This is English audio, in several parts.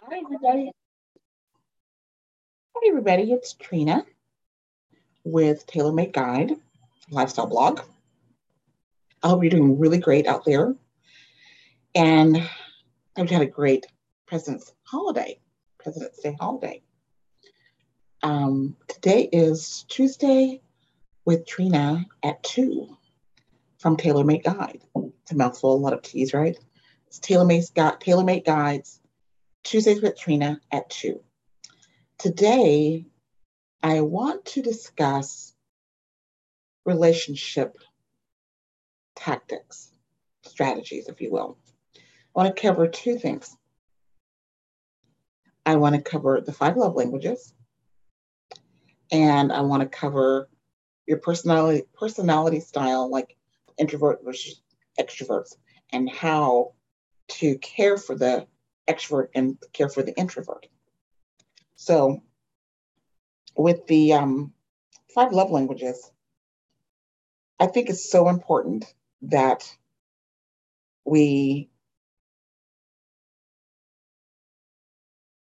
Hi, everybody. Hi, everybody. It's Trina with TaylorMade Guide Lifestyle Blog. I hope you're doing really great out there. And I've had a great President's holiday, President's Day holiday. Um, today is Tuesday with Trina at 2 from TaylorMade Guide. It's a mouthful, a lot of T's, right? It's TaylorMade, TaylorMade Guides Tuesdays with Trina at 2. Today, I want to discuss relationship tactics, strategies, if you will. I want to cover two things. I want to cover the five love languages, and I want to cover your personality personality style, like introvert versus extroverts, and how to care for the extrovert and care for the introvert. So, with the um, five love languages, I think it's so important that we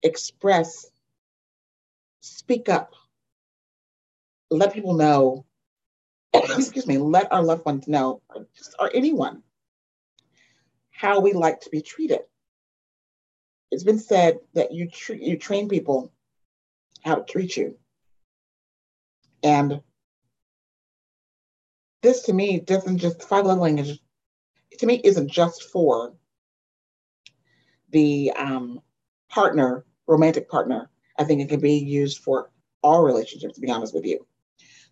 express, speak up, let people know, excuse me, let our loved ones know, just, or anyone, how we like to be treated it's been said that you treat you train people how to treat you. And this to me doesn't just five love language to me isn't just for the um, partner, romantic partner. I think it can be used for all relationships, to be honest with you.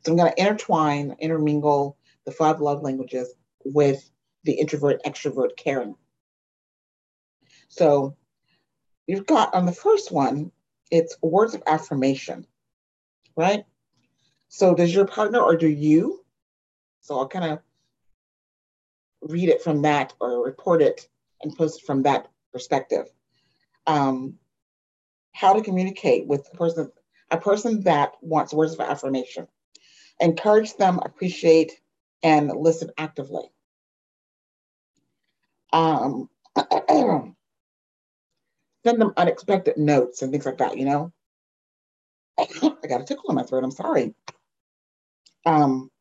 So I'm going to intertwine, intermingle the five love languages with the introvert, extrovert, caring. So you've got on the first one, it's words of affirmation, right? So does your partner or do you? So I'll kind of read it from that or report it and post it from that perspective. Um, how to communicate with a person, a person that wants words of affirmation. Encourage them, appreciate, and listen actively. Um, send them unexpected notes and things like that, you know? I got a tickle in my throat. I'm sorry. Um,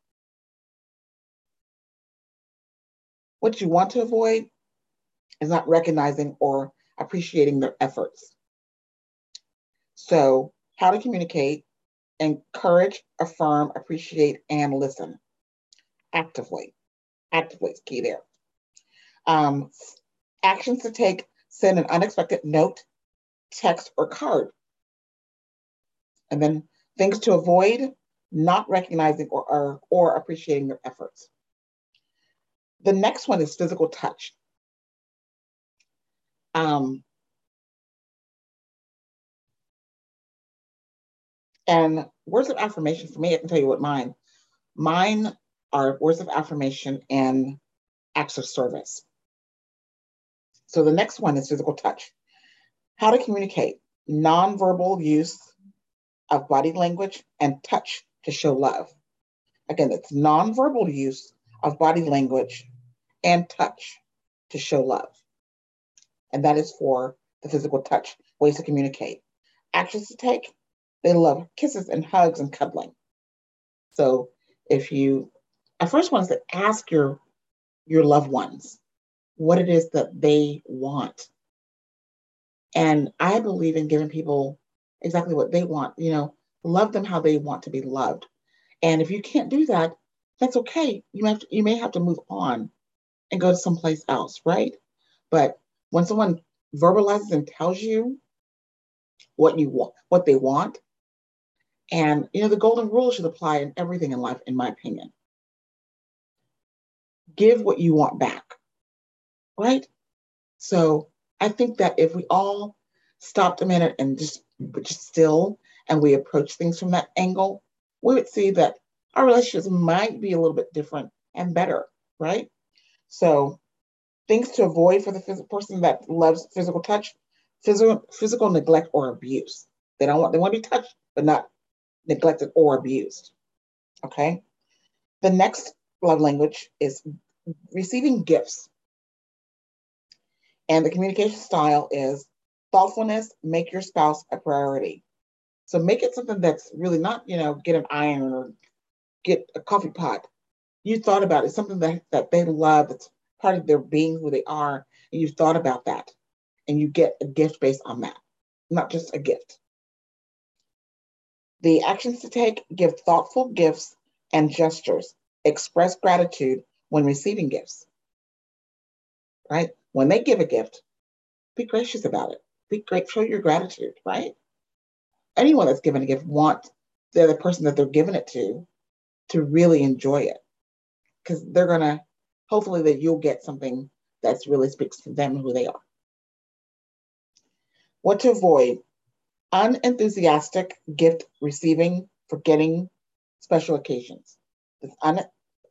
what you want to avoid is not recognizing or appreciating their efforts. So, how to communicate, encourage, affirm, appreciate, and listen actively. Actively is key there. Um, actions to take send an unexpected note, text, or card. And then things to avoid, not recognizing or, or, or appreciating their efforts. The next one is physical touch. Um, and words of affirmation for me, I can tell you what mine. Mine are words of affirmation and acts of service. So the next one is physical touch. How to communicate, nonverbal use of body language and touch to show love. Again, it's nonverbal use of body language and touch to show love. And that is for the physical touch, ways to communicate. Actions to take, they love kisses and hugs and cuddling. So if you, I first want to ask your your loved ones what it is that they want. And I believe in giving people exactly what they want, you know, love them how they want to be loved. And if you can't do that, that's okay. You may have to, you may have to move on and go to someplace else, right? But when someone verbalizes and tells you what you want, what they want, and you know, the golden rule should apply in everything in life, in my opinion. Give what you want back right? So I think that if we all stopped a minute and just just still and we approach things from that angle, we would see that our relationships might be a little bit different and better, right? So things to avoid for the phys- person that loves physical touch, physical physical neglect or abuse. They don't want they want to be touched, but not neglected or abused. Okay. The next love language is receiving gifts. And the communication style is Thoughtfulness, make your spouse a priority. So make it something that's really not, you know, get an iron or get a coffee pot. You thought about it, something that, that they love, that's part of their being, who they are, and you've thought about that. And you get a gift based on that, not just a gift. The actions to take give thoughtful gifts and gestures. Express gratitude when receiving gifts. Right? When they give a gift, be gracious about it. Be grateful, show your gratitude, right? Anyone that's given a gift wants the other person that they're giving it to to really enjoy it. Because they're gonna hopefully that you'll get something that really speaks to them and who they are. What to avoid unenthusiastic gift receiving, forgetting special occasions. This un,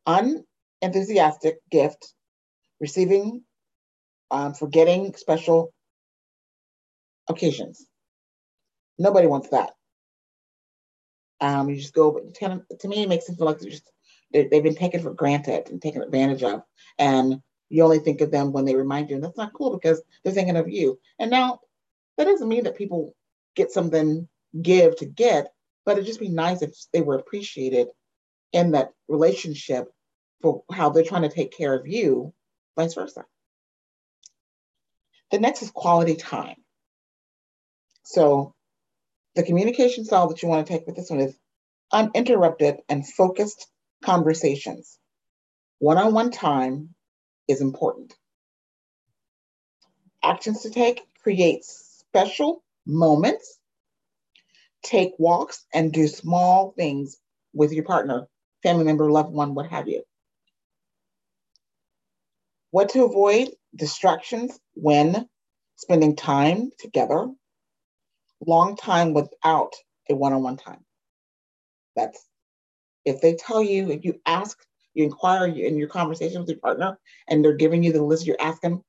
unenthusiastic gift receiving, um, forgetting special occasions. Nobody wants that. Um, you just go, to me, it makes it feel like just, they've been taken for granted and taken advantage of. And you only think of them when they remind you, and that's not cool because they're thinking of you. And now that doesn't mean that people get something give to get, but it'd just be nice if they were appreciated in that relationship for how they're trying to take care of you, vice versa. The next is quality time. So the communication style that you want to take with this one is uninterrupted and focused conversations. One on one time is important. Actions to take create special moments, take walks, and do small things with your partner, family member, loved one, what have you. What to avoid distractions when spending time together, long time without a one on one time. That's if they tell you, if you ask, you inquire in your conversation with your partner, and they're giving you the list you're asking,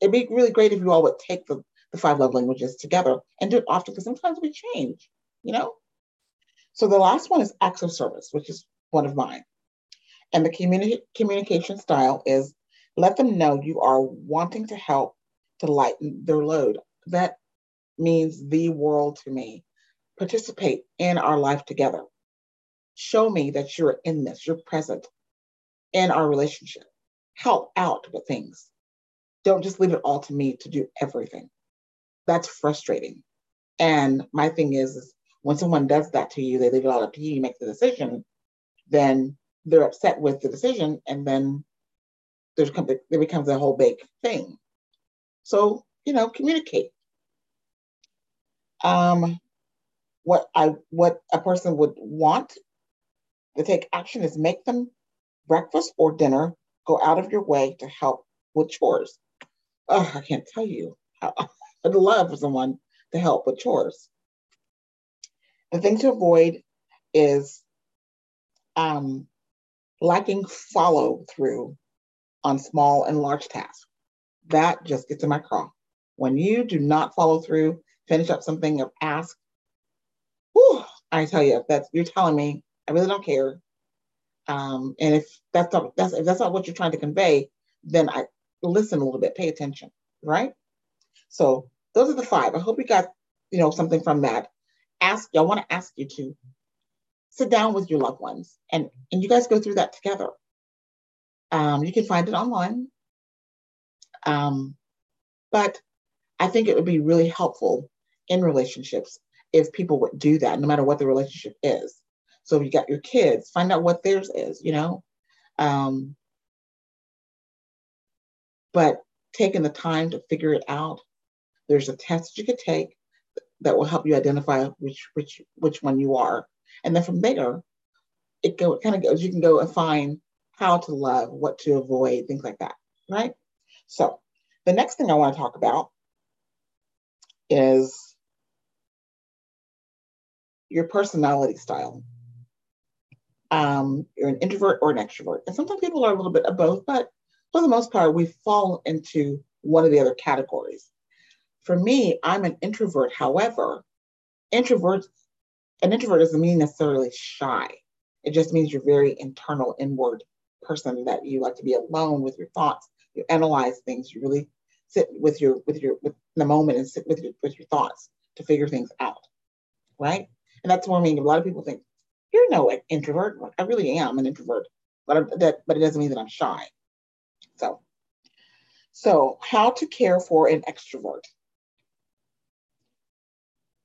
it'd be really great if you all would take the the five love languages together and do it often because sometimes we change, you know? So the last one is acts of service, which is one of mine. And the communi- communication style is let them know you are wanting to help to lighten their load. That means the world to me. Participate in our life together. Show me that you're in this, you're present in our relationship. Help out with things. Don't just leave it all to me to do everything that's frustrating. And my thing is, is when someone does that to you, they leave it all up to you, you make the decision, then they're upset with the decision, and then there becomes a whole big thing. So, you know, communicate. Um, what I what a person would want to take action is make them breakfast or dinner, go out of your way to help with chores. Oh, I can't tell you how I'd love for someone to help with chores. The thing to avoid is um, lacking follow through on small and large tasks. That just gets in my craw. When you do not follow through, finish up something or ask, whew, I tell you, if that's you're telling me, I really don't care. Um, and if that's not that's if that's not what you're trying to convey, then I listen a little bit, pay attention, right? So those are the five. I hope you got, you know, something from that. Ask, I want to ask you to sit down with your loved ones and, and you guys go through that together. Um, you can find it online. Um, but I think it would be really helpful in relationships if people would do that, no matter what the relationship is. So you got your kids, find out what theirs is, you know. Um, but taking the time to figure it out there's a test you could take that will help you identify which which which one you are, and then from there, it go it kind of goes. You can go and find how to love, what to avoid, things like that, right? So the next thing I want to talk about is your personality style. Um, you're an introvert or an extrovert. And sometimes people are a little bit of both, but for the most part, we fall into one of the other categories. For me, I'm an introvert. However, introvert, an introvert doesn't mean necessarily shy. It just means you're very internal, inward person that you like to be alone with your thoughts. You analyze things. You really sit with your with your with the moment and sit with your with your thoughts to figure things out, right? And that's what I mean. A lot of people think you're no introvert. I really am an introvert, but I'm, that but it doesn't mean that I'm shy. So, so how to care for an extrovert?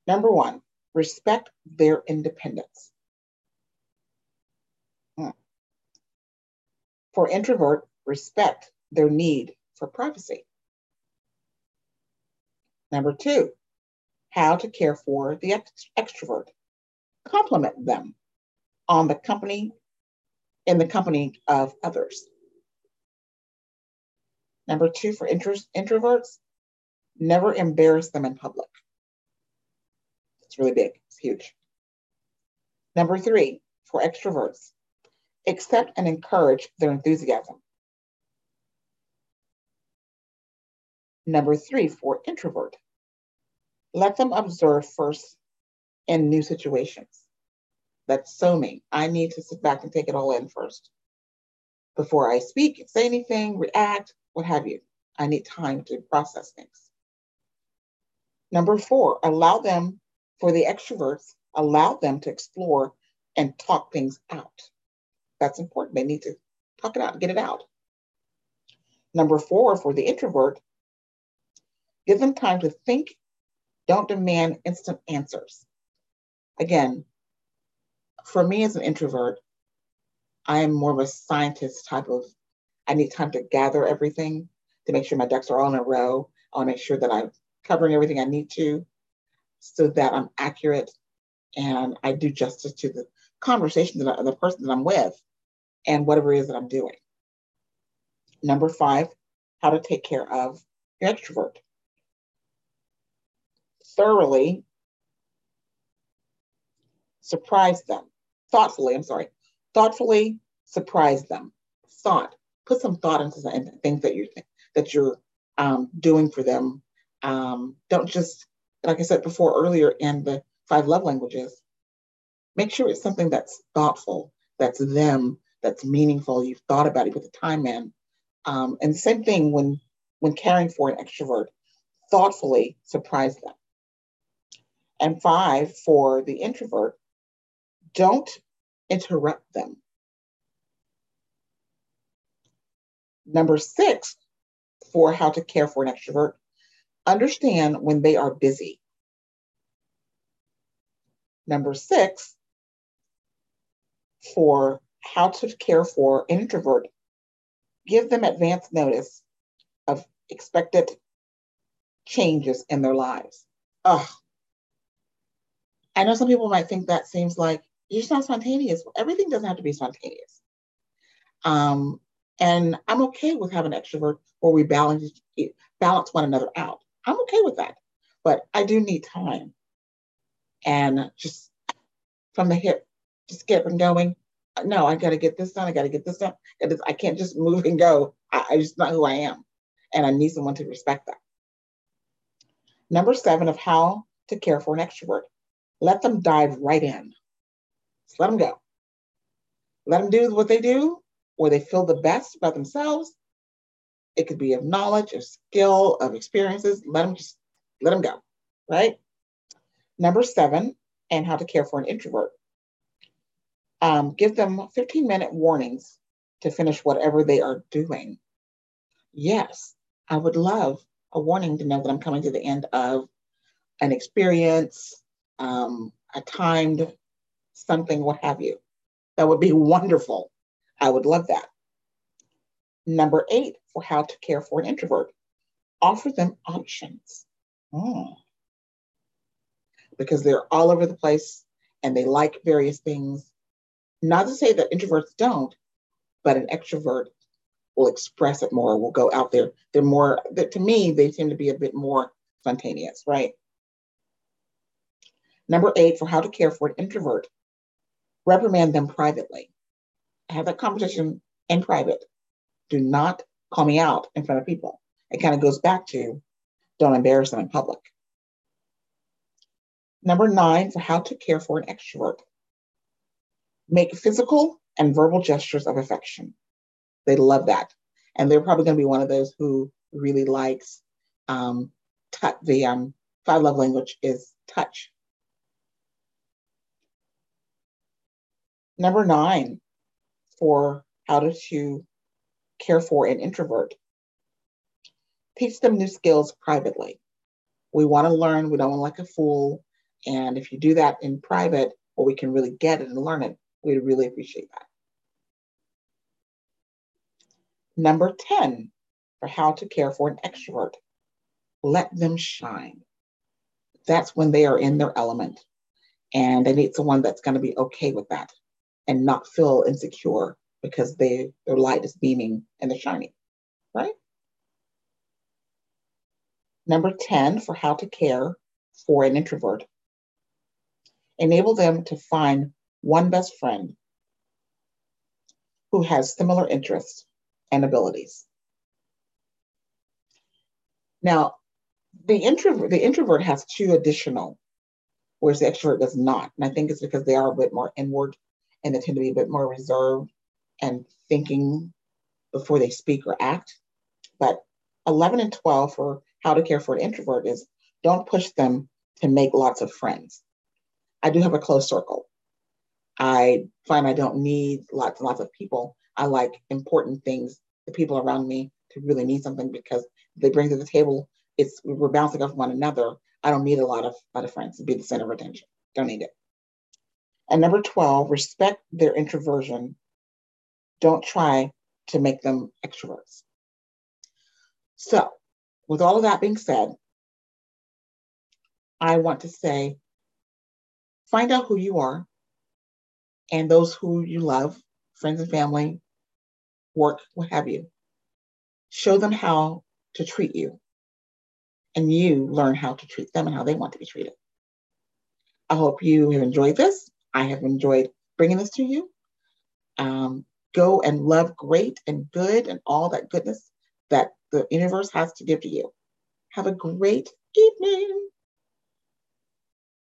Number one, respect their independence. For introvert, respect their need for privacy. Number two, how to care for the ext- extrovert. Compliment them on the company, in the company of others. Number two, for intro- introverts, never embarrass them in public. It's really big, it's huge. Number three, for extroverts, accept and encourage their enthusiasm. Number three, for introvert, let them observe first in new situations. That's so me. I need to sit back and take it all in first before I speak, say anything, react, what have you. I need time to process things. Number four, allow them, for the extroverts, allow them to explore and talk things out. That's important. They need to talk it out, get it out. Number four, for the introvert, give them time to think. Don't demand instant answers. Again, for me as an introvert, I am more of a scientist type of, I need time to gather everything to make sure my ducks are all in a row. I want to make sure that I'm covering everything I need to so that I'm accurate and I do justice to the conversation that I, the person that I'm with and whatever it is that I'm doing. Number five, how to take care of your extrovert. Thoroughly surprise them thoughtfully, I'm sorry, thoughtfully surprise them. Thought, put some thought into the things that you're that you're um, doing for them. Um, don't just, like I said before earlier in the five love languages, make sure it's something that's thoughtful, that's them, that's meaningful. You've thought about it, put the time in. Um, and same thing when when caring for an extrovert, thoughtfully surprise them. And five, for the introvert, don't interrupt them. Number six, for how to care for an extrovert, understand when they are busy. Number six, for how to care for an introvert, give them advance notice of expected changes in their lives. Ugh. I know some people might think that seems like you're just not spontaneous. Everything doesn't have to be spontaneous. Um, and I'm okay with having an extrovert where we balance balance one another out. I'm okay with that. But I do need time. And just from the hip, just get them going. No, I got to get this done. I got to get this done. I can't just move and go. I, I just not who I am. And I need someone to respect that. Number seven of how to care for an extrovert. Let them dive right in. Just let them go. Let them do what they do, where they feel the best about themselves. It could be of knowledge, of skill, of experiences. Let them just let them go, right? Number seven, and how to care for an introvert. Um, give them 15 minute warnings to finish whatever they are doing. Yes, I would love a warning to know that I'm coming to the end of an experience, um, a timed something, what have you. That would be wonderful. I would love that. Number eight, for how to care for an introvert, offer them options. Mm. Because they're all over the place and they like various things. Not to say that introverts don't, but an extrovert will express it more, will go out there. They're more, to me, they tend to be a bit more spontaneous, right? Number eight, for how to care for an introvert, reprimand them privately. Have that conversation in private. Do not call me out in front of people. It kind of goes back to don't embarrass them in public. Number nine, for how to care for an extrovert. Make physical and verbal gestures of affection. They love that. And they're probably going to be one of those who really likes um, touch, the um, five love language is touch. Number nine, for how to, to care for an introvert. Teach them new skills privately. We want to learn, we don't want to like a fool. And if you do that in private, well, we can really get it and learn it, we'd really appreciate that. Number 10, for how to care for an extrovert. Let them shine. That's when they are in their element. And they need someone that's going to be okay with that and not feel insecure because they their light is beaming and they're shining, right? Number 10 for how to care for an introvert. Enable them to find one best friend who has similar interests and abilities. Now, the introvert, the introvert has two additional, whereas the extrovert does not. And I think it's because they are a bit more inward and they tend to be a bit more reserved and thinking before they speak or act. But 11 and 12 for how to care for an introvert is don't push them to make lots of friends. I do have a close circle. I find I don't need lots and lots of people. I like important things, the people around me to really need something because they bring to the table, it's we're bouncing off one another. I don't need a lot of lot of friends to be the center of attention. Don't need it. And number 12, respect their introversion. Don't try to make them extroverts. So, with all of that being said, I want to say find out who you are and those who you love, friends and family, work, what have you. Show them how to treat you, and you learn how to treat them and how they want to be treated. I hope you have enjoyed this. I have enjoyed bringing this to you. Um, go and love great and good and all that goodness that the universe has to give to you. Have a great evening.